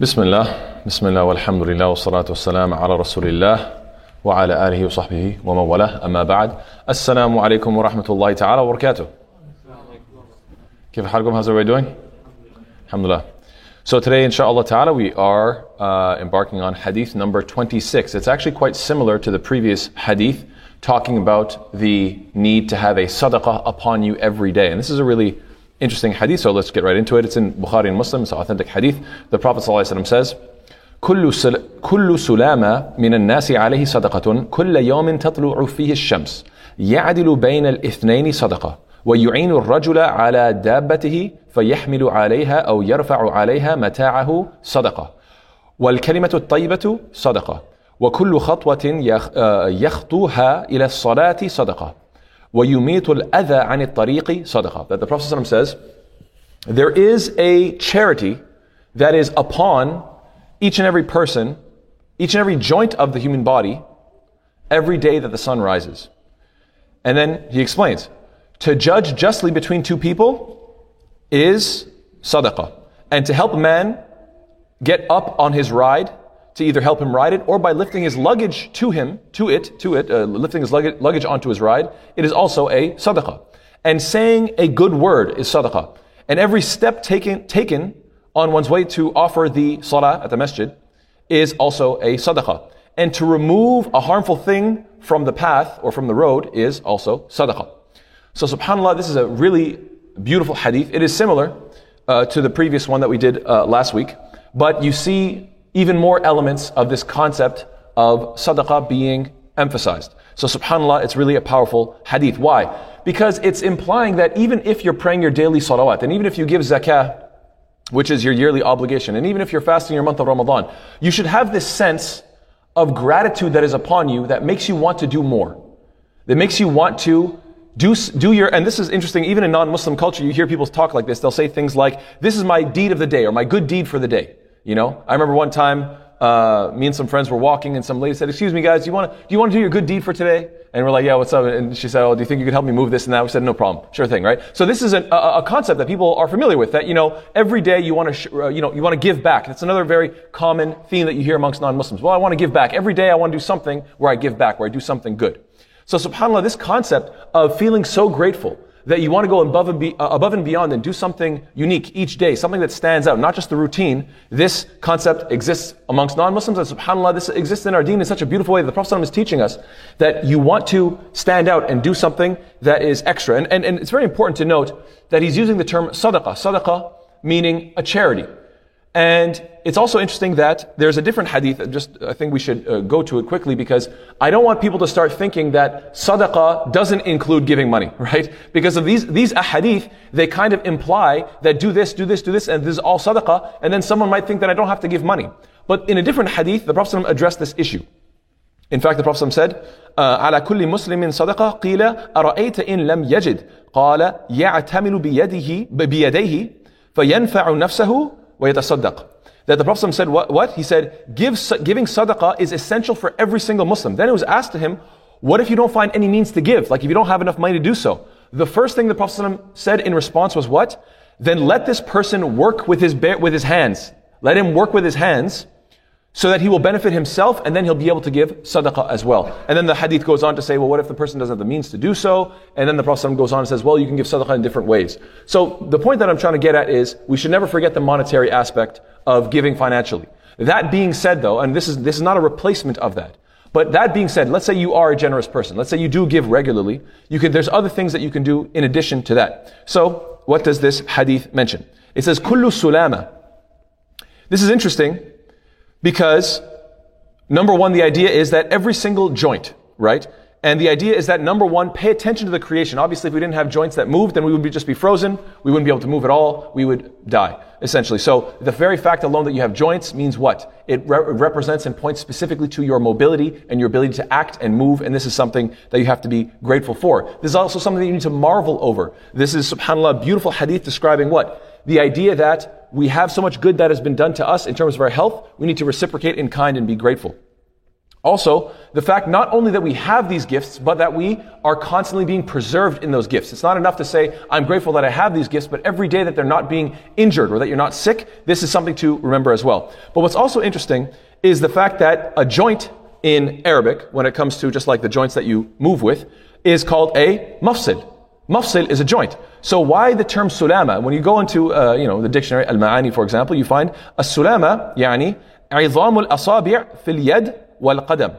بسم الله بسم الله والحمد لله والصلاة والسلام على رسول الله وعلى آله وصحبه ومن والاه أما بعد السلام عليكم ورحمة الله تعالى وبركاته كيف حالكم how's everybody doing Alhamdulillah so today inshallah ta'ala we are uh, embarking on hadith number 26 it's actually quite similar to the previous hadith talking about the need to have a sadaqah upon you every day and this is a really interesting hadith, so let's get right into it. It's in Bukhari and Muslim, it's an authentic hadith. The Prophet says, كل سل... كل سلامة من الناس عليه صدقة كل يوم تطلع فيه الشمس يعدل بين الاثنين صدقة ويعين الرجل على دابته فيحمل عليها أو يرفع عليها متاعه صدقة والكلمة الطيبة صدقة وكل خطوة يخ... يخطوها إلى الصلاة صدقة وَيُمِيتُ الْأَذَى عَنِ الطَّرِيقِ صَدَقَةً That the Prophet ﷺ says, there is a charity that is upon each and every person, each and every joint of the human body, every day that the sun rises. And then he explains, to judge justly between two people is sadaqah. And to help a man get up on his ride to either help him ride it or by lifting his luggage to him, to it, to it, uh, lifting his luggage, luggage onto his ride, it is also a sadaqah. And saying a good word is sadaqah. And every step taken, taken on one's way to offer the salah at the masjid is also a sadaqah. And to remove a harmful thing from the path or from the road is also sadaqah. So subhanAllah, this is a really beautiful hadith. It is similar uh, to the previous one that we did uh, last week. But you see even more elements of this concept of sadaqah being emphasized. So subhanAllah, it's really a powerful hadith. Why? Because it's implying that even if you're praying your daily salawat, and even if you give zakah, which is your yearly obligation, and even if you're fasting your month of Ramadan, you should have this sense of gratitude that is upon you that makes you want to do more. That makes you want to do, do your, and this is interesting, even in non-Muslim culture, you hear people talk like this. They'll say things like, this is my deed of the day, or my good deed for the day. You know, I remember one time, uh, me and some friends were walking, and some lady said, "Excuse me, guys, do you want to do you want to do your good deed for today?" And we're like, "Yeah, what's up?" And she said, "Oh, do you think you could help me move this and that?" We said, "No problem, sure thing, right?" So this is a, a, a concept that people are familiar with. That you know, every day you want to, sh- uh, you know, you want to give back. That's another very common theme that you hear amongst non-Muslims. Well, I want to give back every day. I want to do something where I give back, where I do something good. So, Subhanallah, this concept of feeling so grateful that you want to go above and, be, uh, above and beyond and do something unique each day, something that stands out, not just the routine. This concept exists amongst non-Muslims, and subhanAllah, this exists in our deen in such a beautiful way that the Prophet is teaching us that you want to stand out and do something that is extra. And, and, and it's very important to note that he's using the term sadaqah. Sadaqah meaning a charity. And it's also interesting that there's a different hadith. Just, I think we should uh, go to it quickly because I don't want people to start thinking that sadaqah doesn't include giving money, right? Because of these, these ahadith, they kind of imply that do this, do this, do this, and this is all sadaqah, and then someone might think that I don't have to give money. But in a different hadith, the Prophet addressed this issue. In fact, the Prophet said, على كل مسلم صدقة قيل أرأيت إن لم يجد قال يعتمل بيده بيديه فينفع نفسه ويتصدق. That the Prophet said, what? what? He said, Give, giving sadaqah is essential for every single Muslim. Then it was asked to him, what if you don't find any means to give? Like if you don't have enough money to do so. The first thing the Prophet said in response was what? Then let this person work with his, with his hands. Let him work with his hands so that he will benefit himself and then he'll be able to give sadaqah as well. And then the hadith goes on to say, well, what if the person doesn't have the means to do so? And then the Prophet goes on and says, well, you can give sadaqah in different ways. So the point that I'm trying to get at is we should never forget the monetary aspect of giving financially. That being said though, and this is, this is not a replacement of that. But that being said, let's say you are a generous person. Let's say you do give regularly. You can, there's other things that you can do in addition to that. So, what does this hadith mention? It says, kullu sulama. This is interesting because, number one, the idea is that every single joint, right? And the idea is that number one, pay attention to the creation. Obviously, if we didn't have joints that moved, then we would be, just be frozen. We wouldn't be able to move at all. We would die, essentially. So the very fact alone that you have joints means what? It re- represents and points specifically to your mobility and your ability to act and move. And this is something that you have to be grateful for. This is also something that you need to marvel over. This is, subhanAllah, beautiful hadith describing what? The idea that we have so much good that has been done to us in terms of our health. We need to reciprocate in kind and be grateful. Also, the fact not only that we have these gifts, but that we are constantly being preserved in those gifts. It's not enough to say, I'm grateful that I have these gifts, but every day that they're not being injured or that you're not sick, this is something to remember as well. But what's also interesting is the fact that a joint in Arabic, when it comes to just like the joints that you move with, is called a mafsil. Mafsil is a joint. So why the term sulama? When you go into, uh, you know, the dictionary, al-ma'ani, for example, you find a sulama, يعني عظام الأصابع في اليد والقدم.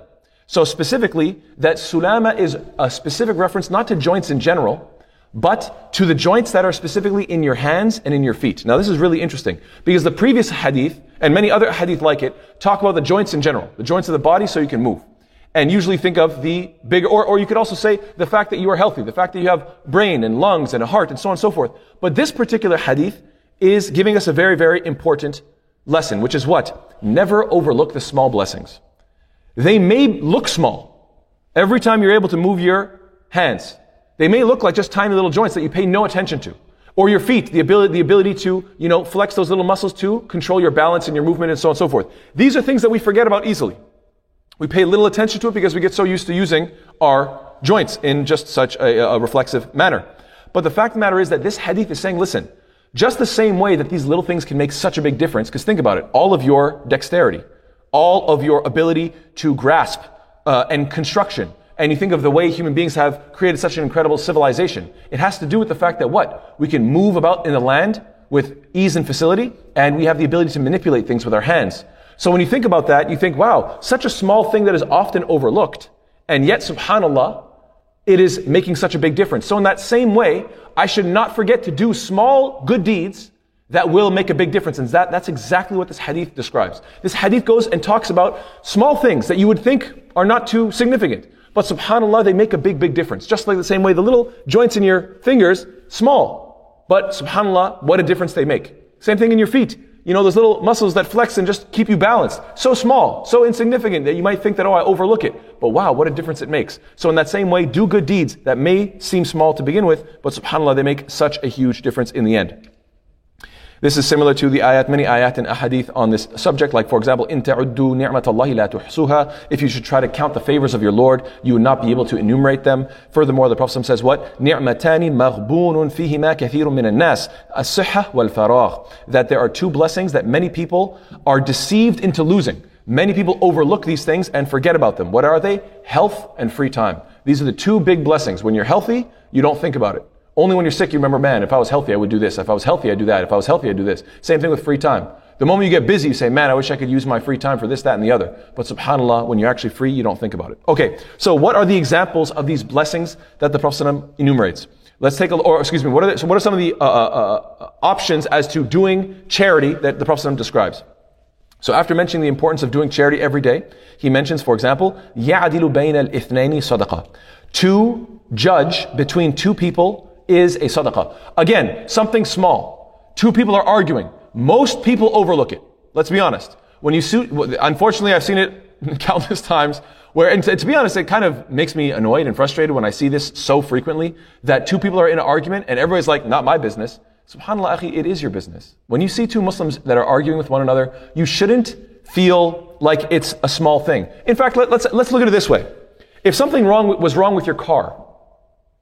So specifically, that sulama is a specific reference not to joints in general, but to the joints that are specifically in your hands and in your feet. Now this is really interesting because the previous hadith and many other hadith like it talk about the joints in general, the joints of the body so you can move. And usually think of the bigger, or, or you could also say the fact that you are healthy, the fact that you have brain and lungs and a heart and so on and so forth. But this particular hadith is giving us a very, very important lesson, which is what? Never overlook the small blessings. They may look small. Every time you're able to move your hands, they may look like just tiny little joints that you pay no attention to. Or your feet, the ability, the ability to, you know, flex those little muscles to control your balance and your movement and so on and so forth. These are things that we forget about easily. We pay little attention to it because we get so used to using our joints in just such a, a reflexive manner. But the fact of the matter is that this hadith is saying, listen, just the same way that these little things can make such a big difference, because think about it, all of your dexterity, all of your ability to grasp uh, and construction, and you think of the way human beings have created such an incredible civilization, it has to do with the fact that what? We can move about in the land with ease and facility, and we have the ability to manipulate things with our hands. So when you think about that, you think, wow, such a small thing that is often overlooked, and yet, subhanAllah, it is making such a big difference. So in that same way, I should not forget to do small good deeds that will make a big difference. And that, that's exactly what this hadith describes. This hadith goes and talks about small things that you would think are not too significant. But subhanAllah, they make a big, big difference. Just like the same way the little joints in your fingers, small. But subhanAllah, what a difference they make. Same thing in your feet you know, those little muscles that flex and just keep you balanced. So small, so insignificant that you might think that, oh, I overlook it. But wow, what a difference it makes. So in that same way, do good deeds that may seem small to begin with, but subhanAllah, they make such a huge difference in the end. This is similar to the ayat, many ayat and ahadith on this subject, like for example, ta'uddu ni'matallahi la tuhsuha. If you should try to count the favors of your Lord, you would not be able to enumerate them. Furthermore, the Prophet says what? Fihima kathirun min nas as-sihha wal faragh. That there are two blessings that many people are deceived into losing. Many people overlook these things and forget about them. What are they? Health and free time. These are the two big blessings. When you're healthy, you don't think about it. Only when you're sick, you remember, man, if I was healthy, I would do this. If I was healthy, I'd do that. If I was healthy, I'd do this. Same thing with free time. The moment you get busy, you say, man, I wish I could use my free time for this, that, and the other. But subhanAllah, when you're actually free, you don't think about it. Okay, so what are the examples of these blessings that the Prophet enumerates? Let's take a, or excuse me, what are, the, so what are some of the uh, uh, uh, options as to doing charity that the Prophet describes? So after mentioning the importance of doing charity every day, he mentions, for example, يَعْدِلُ بَيْنَ الْإِثْنَيْنِ صَدَقَةً To judge between two people is a sadaqah. Again, something small. Two people are arguing. Most people overlook it. Let's be honest. When you suit, unfortunately, I've seen it countless times where, and to, be honest, it kind of makes me annoyed and frustrated when I see this so frequently that two people are in an argument and everybody's like, not my business. SubhanAllah, akhi, it is your business. When you see two Muslims that are arguing with one another, you shouldn't feel like it's a small thing. In fact, let, let's, let's look at it this way. If something wrong was wrong with your car,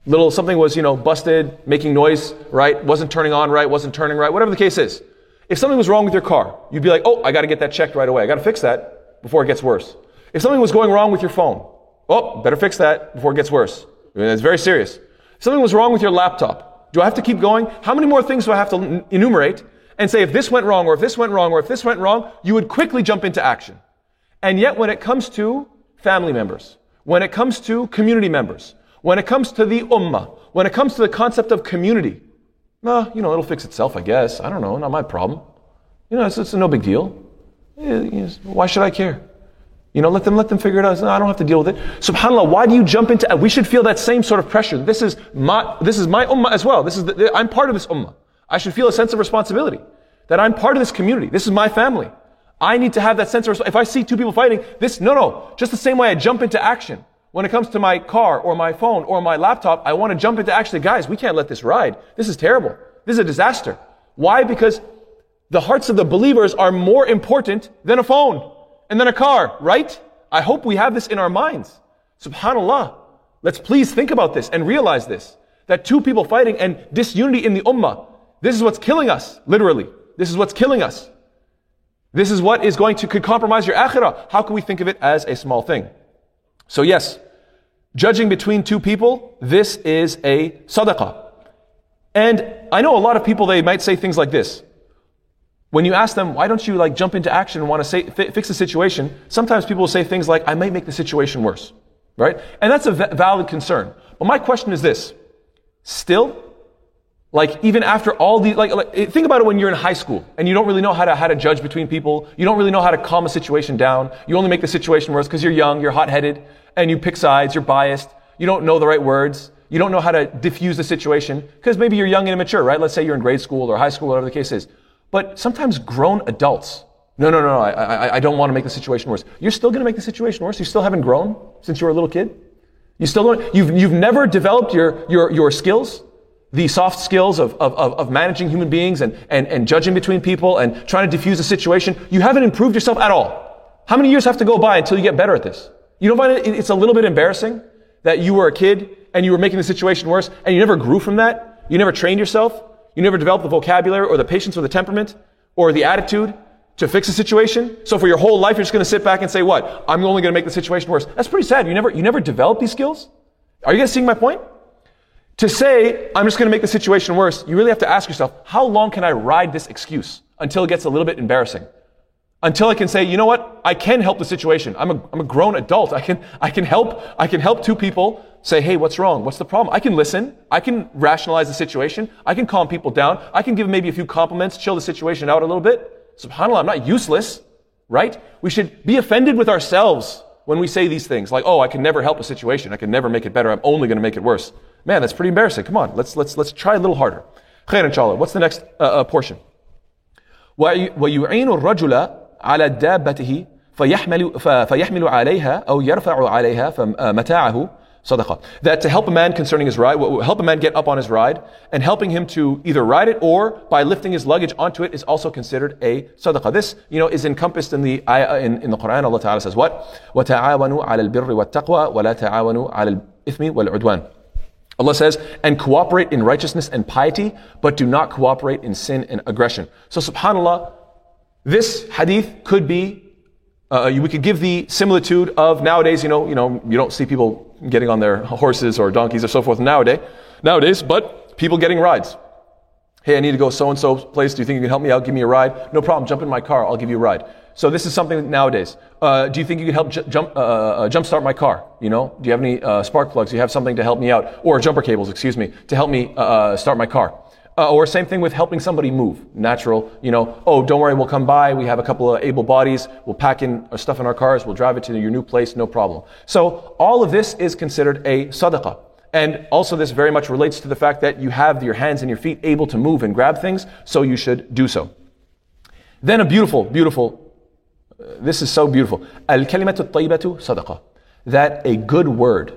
little something was, you know, busted, making noise, right? Wasn't turning on right, wasn't turning right, whatever the case is. If something was wrong with your car, you'd be like, oh, I got to get that checked right away. I got to fix that before it gets worse. If something was going wrong with your phone, oh, better fix that before it gets worse. I mean, it's very serious. If something was wrong with your laptop. Do I have to keep going? How many more things do I have to enumerate and say if this went wrong or if this went wrong or if this went wrong, you would quickly jump into action. And yet when it comes to family members, when it comes to community members, when it comes to the ummah, when it comes to the concept of community, no, you know, it'll fix itself, I guess. I don't know, not my problem. You know, it's, it's no big deal. Why should I care? You know, let them let them figure it out. I don't have to deal with it. Subhanallah, why do you jump into? We should feel that same sort of pressure. This is my this is my ummah as well. This is the, I'm part of this ummah. I should feel a sense of responsibility that I'm part of this community. This is my family. I need to have that sense of if I see two people fighting, this no no, just the same way I jump into action. When it comes to my car or my phone or my laptop, I want to jump into actually, guys, we can't let this ride. This is terrible. This is a disaster. Why? Because the hearts of the believers are more important than a phone and than a car, right? I hope we have this in our minds. Subhanallah. Let's please think about this and realize this. That two people fighting and disunity in the ummah, this is what's killing us, literally. This is what's killing us. This is what is going to could compromise your akhirah. How can we think of it as a small thing? So yes, judging between two people, this is a sadaqah. And I know a lot of people, they might say things like this. When you ask them, why don't you like jump into action and want to say, fi- fix the situation? Sometimes people will say things like, I might make the situation worse. Right? And that's a v- valid concern. But my question is this. Still, like even after all the like, like eh, think about it when you're in high school and you don't really know how to how to judge between people you don't really know how to calm a situation down you only make the situation worse because you're young you're hot-headed and you pick sides you're biased you don't know the right words you don't know how to diffuse the situation because maybe you're young and immature right? Let's say you're in grade school or high school whatever the case is. But sometimes grown adults no no no no I, I, I don't want to make the situation worse. You're still going to make the situation worse? You still haven't grown since you were a little kid? You still don't you've, you've never developed your, your, your skills? The soft skills of, of, of managing human beings and, and, and judging between people and trying to diffuse a situation, you haven't improved yourself at all. How many years have to go by until you get better at this? You don't find it, it's a little bit embarrassing that you were a kid and you were making the situation worse and you never grew from that? You never trained yourself? You never developed the vocabulary or the patience or the temperament or the attitude to fix a situation? So for your whole life, you're just going to sit back and say, what? I'm only going to make the situation worse. That's pretty sad. You never, you never developed these skills? Are you guys seeing my point? To say, I'm just going to make the situation worse, you really have to ask yourself, how long can I ride this excuse until it gets a little bit embarrassing? Until I can say, you know what? I can help the situation. I'm a, I'm a grown adult. I can, I can help, I can help two people say, hey, what's wrong? What's the problem? I can listen. I can rationalize the situation. I can calm people down. I can give maybe a few compliments, chill the situation out a little bit. SubhanAllah, I'm not useless, right? We should be offended with ourselves when we say these things, like, oh, I can never help a situation. I can never make it better. I'm only going to make it worse. Man, that's pretty embarrassing. Come on, let's, let's, let's try a little harder. خير inshallah. What's the next uh, uh, portion? ويعين الرجل على دابته فيحمل, فيحمل عليها أو يرفع عليها متاعه صدقة. That to help a man concerning his ride, help a man get up on his ride, and helping him to either ride it or by lifting his luggage onto it is also considered a sadaqah. This, you know, is encompassed in the ayah in, in the Quran. Allah Ta'ala says what? وَتَعَاوَنُوا عَلَى الْبِرِّ وَالتَّقْوَى وَلَا تَعَاوَنُوا عَلى الْإِثْمِ وَالْعُدْوَانِ Allah says, and cooperate in righteousness and piety, but do not cooperate in sin and aggression. So subhanAllah, this hadith could be, uh, we could give the similitude of nowadays, you know, you know, you don't see people getting on their horses or donkeys or so forth nowadays, nowadays, but people getting rides. Hey, I need to go so and so place. Do you think you can help me out? Give me a ride. No problem. Jump in my car. I'll give you a ride. So this is something nowadays. Uh, do you think you could help j- jump uh, uh, jumpstart my car? You know, do you have any uh, spark plugs? Do you have something to help me out, or jumper cables? Excuse me, to help me uh, uh, start my car? Uh, or same thing with helping somebody move. Natural, you know. Oh, don't worry, we'll come by. We have a couple of able bodies. We'll pack in our stuff in our cars. We'll drive it to your new place. No problem. So all of this is considered a sadaqah. And also this very much relates to the fact that you have your hands and your feet able to move and grab things, so you should do so. Then a beautiful, beautiful uh, this is so beautiful. Al-kalimatu tayyibatu sadaqah. That a good word,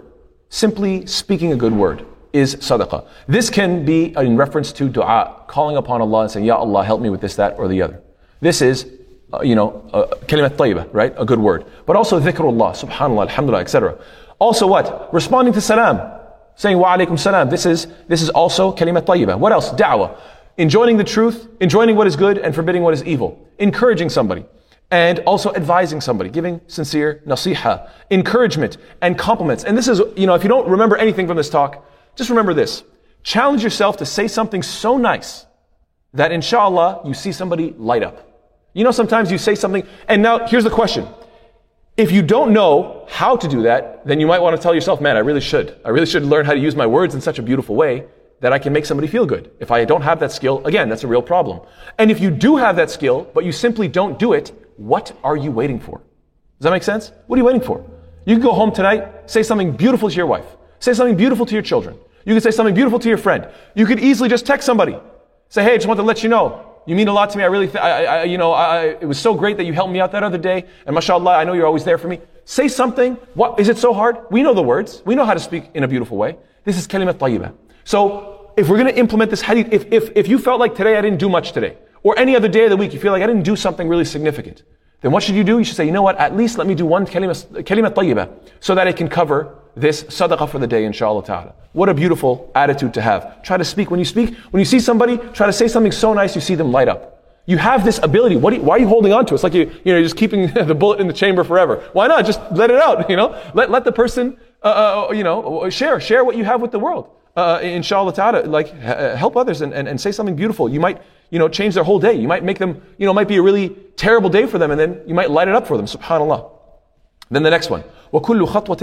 simply speaking a good word, is sadaqah. This can be in reference to dua, calling upon Allah and saying, Ya Allah, help me with this, that, or the other. This is, uh, you know, uh, kalimat tayyibah, right? A good word. But also dhikrullah, subhanallah, alhamdulillah, etc. Also what? Responding to salam. Saying wa alaikum salam. This is, this is also kalimat tayyibah. What else? Da'wah. Enjoining the truth, enjoining what is good, and forbidding what is evil. Encouraging somebody and also advising somebody, giving sincere nasiha, encouragement, and compliments. And this is, you know, if you don't remember anything from this talk, just remember this. Challenge yourself to say something so nice that inshallah you see somebody light up. You know, sometimes you say something, and now here's the question. If you don't know how to do that, then you might want to tell yourself, man, I really should. I really should learn how to use my words in such a beautiful way that I can make somebody feel good. If I don't have that skill, again, that's a real problem. And if you do have that skill, but you simply don't do it, what are you waiting for? Does that make sense? What are you waiting for? You can go home tonight, say something beautiful to your wife, say something beautiful to your children. You can say something beautiful to your friend. You could easily just text somebody. Say, hey, I just want to let you know. You mean a lot to me. I really, th- I, I, you know, I, it was so great that you helped me out that other day. And mashallah, I know you're always there for me. Say something. What, is it so hard? We know the words. We know how to speak in a beautiful way. This is kalimat tayyibah. So, if we're going to implement this hadith, if, if, if you felt like today I didn't do much today, or any other day of the week, you feel like I didn't do something really significant, then what should you do? You should say, you know what, at least let me do one kalima, kalima tayyibah so that it can cover this sadaqah for the day, inshallah ta'ala. What a beautiful attitude to have. Try to speak. When you speak, when you see somebody, try to say something so nice, you see them light up. You have this ability. You, why are you holding on to it? It's like you, you know, you're just keeping the bullet in the chamber forever. Why not? Just let it out, you know? Let, let the person, uh, uh, you know, share, share what you have with the world. Uh, inshallah ta'ala, like, help others and, and, and say something beautiful. You might, you know, change their whole day. You might make them, you know, might be a really terrible day for them and then you might light it up for them. Subhanallah. Then the next one. وكل خطوة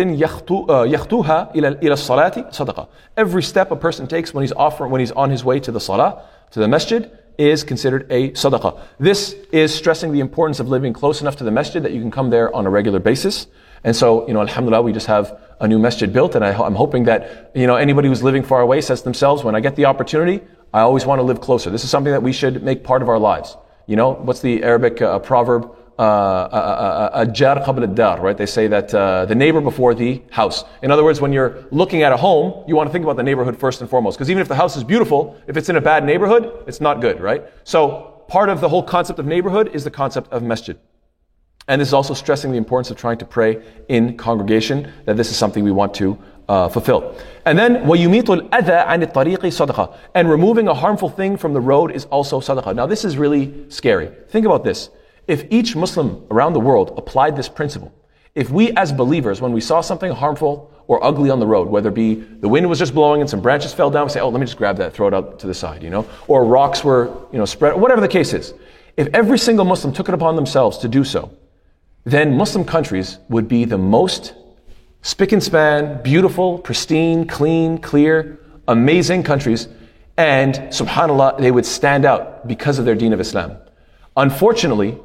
يخطوها إلى إلى الصلاة صدقة. Every step a person takes when he's off, when he's on his way to the salah, to the masjid, is considered a sadaqah. This is stressing the importance of living close enough to the masjid that you can come there on a regular basis. And so, you know, alhamdulillah, we just have a new masjid built, and I, am hoping that, you know, anybody who's living far away says to themselves, when I get the opportunity, I always want to live closer. This is something that we should make part of our lives. You know, what's the Arabic uh, proverb? a jar qabl dar, right? They say that uh, the neighbor before the house. In other words, when you're looking at a home, you want to think about the neighborhood first and foremost. Because even if the house is beautiful, if it's in a bad neighborhood, it's not good, right? So part of the whole concept of neighborhood is the concept of masjid. And this is also stressing the importance of trying to pray in congregation, that this is something we want to uh, fulfill. And then, وَيُمِيطُ الْأَذَى عَنِ الطَّرِيقِ صَدَقَةً And removing a harmful thing from the road is also sadaqah. Now this is really scary. Think about this. If each Muslim around the world applied this principle, if we as believers, when we saw something harmful or ugly on the road, whether it be the wind was just blowing and some branches fell down, we say, oh, let me just grab that, throw it out to the side, you know, or rocks were, you know, spread, whatever the case is. If every single Muslim took it upon themselves to do so, then Muslim countries would be the most spick and span, beautiful, pristine, clean, clear, amazing countries. And subhanAllah, they would stand out because of their deen of Islam. Unfortunately,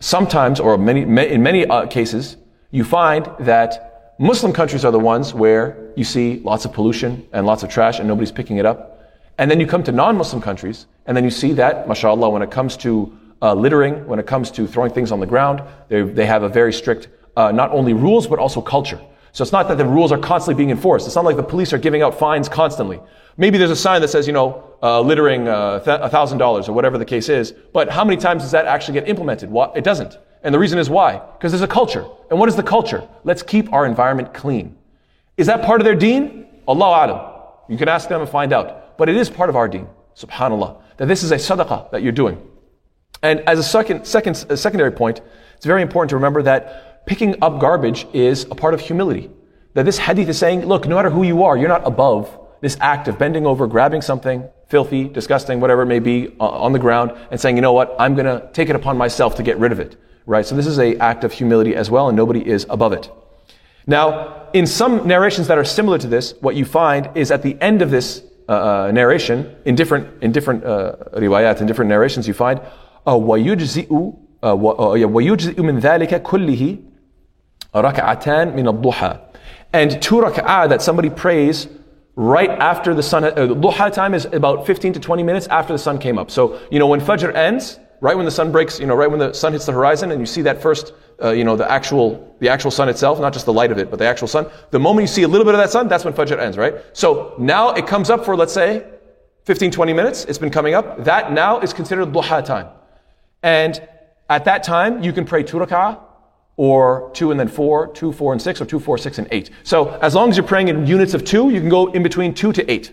sometimes, or many, in many uh, cases, you find that Muslim countries are the ones where you see lots of pollution and lots of trash and nobody's picking it up. And then you come to non-Muslim countries, and then you see that, mashallah, when it comes to uh, littering, when it comes to throwing things on the ground, they, they have a very strict, uh, not only rules, but also culture. So it's not that the rules are constantly being enforced. It's not like the police are giving out fines constantly. Maybe there's a sign that says, you know, uh, littering uh, $1,000 or whatever the case is, but how many times does that actually get implemented? Well, it doesn't. And the reason is why? Because there's a culture. And what is the culture? Let's keep our environment clean. Is that part of their deen? Allah alam. You can ask them and find out. But it is part of our deen. Subhanallah. That this is a sadaqah that you're doing. And as a second, second, a secondary point, it's very important to remember that picking up garbage is a part of humility. That this hadith is saying, look, no matter who you are, you're not above this act of bending over, grabbing something filthy, disgusting, whatever it may be, uh, on the ground, and saying, you know what, I'm going to take it upon myself to get rid of it. Right? So this is a act of humility as well, and nobody is above it. Now, in some narrations that are similar to this, what you find is at the end of this uh, uh narration, in different in different uh, riwayat, in different narrations, you find وَيُجْزِئُ وَيُجْزِئُ مِنْ ذَلِكَ كُلِّهِ rak'atan min al-duha. And two rak'ah that somebody prays right after the sun, uh, duha time is about 15 to 20 minutes after the sun came up. So, you know, when fajr ends, right when the sun breaks, you know, right when the sun hits the horizon and you see that first, uh, you know, the actual, the actual sun itself, not just the light of it, but the actual sun. The moment you see a little bit of that sun, that's when Fajr ends, right? So now it comes up for, let's say, 15, 20 minutes. It's been coming up. That now is considered Duha time. And at that time, you can pray two rak'ah or two and then four, two, four, and six, or two, four, six, and eight. So as long as you're praying in units of two, you can go in between two to eight.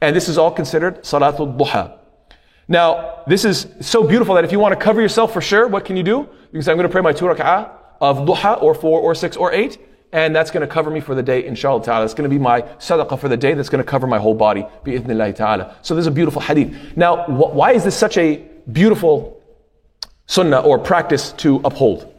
And this is all considered salatul duha. Now, this is so beautiful that if you want to cover yourself for sure, what can you do? You can say, I'm going to pray my two rak'ah of duha, or four, or six, or eight, and that's going to cover me for the day, inshallah ta'ala. It's going to be my sadaqah for the day that's going to cover my whole body, bi'ithnillahi ta'ala. So there's a beautiful hadith. Now, wh- why is this such a beautiful sunnah or practice to uphold?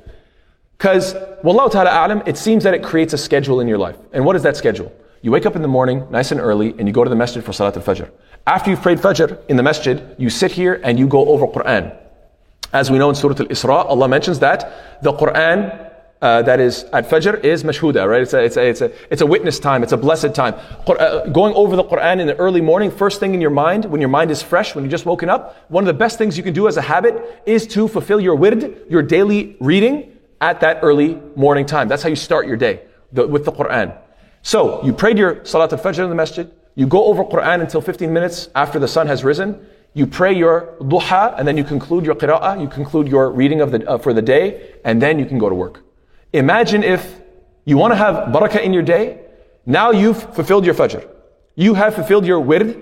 Because, wallahu ta'ala alam, it seems that it creates a schedule in your life. And what is that schedule? You wake up in the morning, nice and early, and you go to the masjid for Salat al-Fajr. After you've prayed Fajr in the masjid, you sit here and you go over Quran. As we know in Surah Al-Isra, Allah mentions that the Quran uh, that is at Fajr is mashhuda, right? It's a, it's, a, it's, a, it's a witness time, it's a blessed time. Uh, going over the Quran in the early morning, first thing in your mind, when your mind is fresh, when you just woken up, one of the best things you can do as a habit is to fulfill your wird, your daily reading, at that early morning time. That's how you start your day with the Quran. So you prayed your Salat al-Fajr in the masjid. You go over Quran until 15 minutes after the sun has risen. you pray your duha, and then you conclude your qira'ah, you conclude your reading of the, uh, for the day, and then you can go to work. Imagine if you want to have barakah in your day, now you've fulfilled your fajr. You have fulfilled your wird,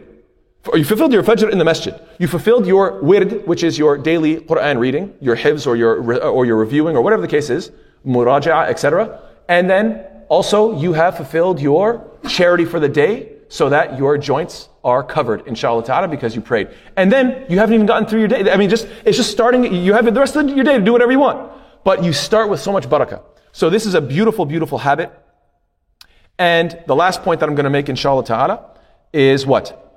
you fulfilled your fajr in the masjid. You fulfilled your wird, which is your daily Quran reading, your hifz or your, or your reviewing or whatever the case is, muraja'a, etc. And then also you have fulfilled your charity for the day so that your joints are covered, inshallah ta'ala, because you prayed. And then you haven't even gotten through your day. I mean, just, it's just starting, you have the rest of your day to do whatever you want. But you start with so much barakah. So this is a beautiful, beautiful habit. And the last point that I'm going to make, inshallah ta'ala, is what?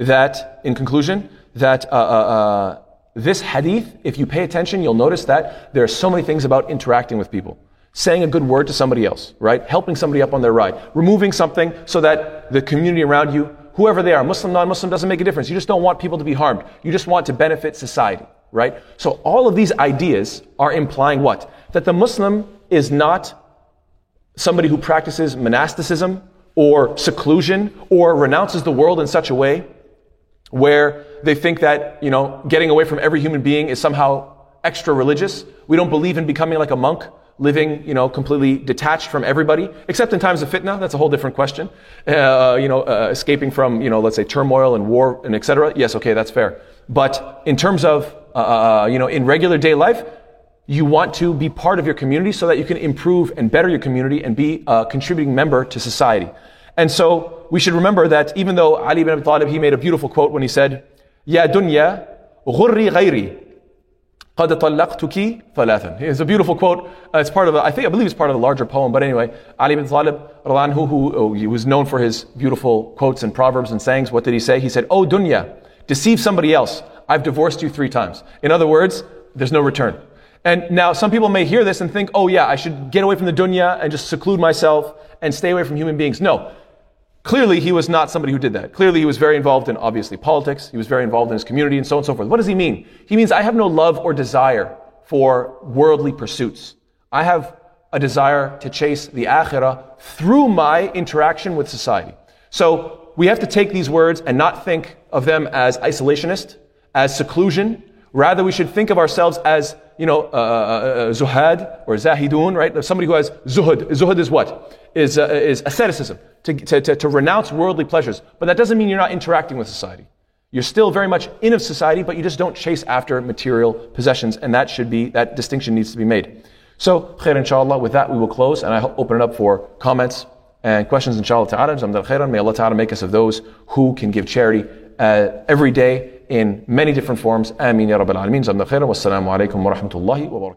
That, in conclusion, that uh, uh, uh, this hadith, if you pay attention, you'll notice that there are so many things about interacting with people. Saying a good word to somebody else, right? Helping somebody up on their ride. Removing something so that the community around you, whoever they are, Muslim, non-Muslim, doesn't make a difference. You just don't want people to be harmed. You just want to benefit society, right? So all of these ideas are implying what? That the Muslim is not somebody who practices monasticism or seclusion or renounces the world in such a way where they think that, you know, getting away from every human being is somehow extra religious. We don't believe in becoming like a monk, living, you know, completely detached from everybody, except in times of fitna. That's a whole different question. Uh, you know, uh, escaping from, you know, let's say turmoil and war and etc. Yes, okay, that's fair. But in terms of, uh, uh, you know, in regular day life, you want to be part of your community so that you can improve and better your community and be a contributing member to society. And so we should remember that even though Ali ibn Abi Talib, he made a beautiful quote when he said, Ya dunya, ghurri ghayri, قد طلقتك ثلاثا. It's a beautiful quote. Uh, it's part of, a, I think, I believe it's part of a larger poem. But anyway, Ali ibn Talib, who, who, who he was known for his beautiful quotes and proverbs and sayings. What did he say? He said, "Oh dunya, deceive somebody else. I've divorced you three times." In other words, there's no return. And now some people may hear this and think, "Oh yeah, I should get away from the dunya and just seclude myself and stay away from human beings." No. Clearly, he was not somebody who did that. Clearly, he was very involved in, obviously, politics. He was very involved in his community and so on and so forth. What does he mean? He means I have no love or desire for worldly pursuits. I have a desire to chase the akhirah through my interaction with society. So we have to take these words and not think of them as isolationist, as seclusion. Rather, we should think of ourselves as, you know, uh, uh, uh zuhad or zahidun, right? Somebody who has zuhud. Zuhud is what? Is, uh, is asceticism to, to, to, to renounce worldly pleasures. But that doesn't mean you're not interacting with society. You're still very much in of society, but you just don't chase after material possessions, and that should be, that distinction needs to be made. So, khair inshallah, with that we will close, and I open it up for comments and questions inshallah ta'ala. May Allah ta'ala make us of those who can give charity uh, every day in many different forms. Ameen ya Rabbil Alameen. Wassalamu alaikum wa rahmatullahi wa barakatuh.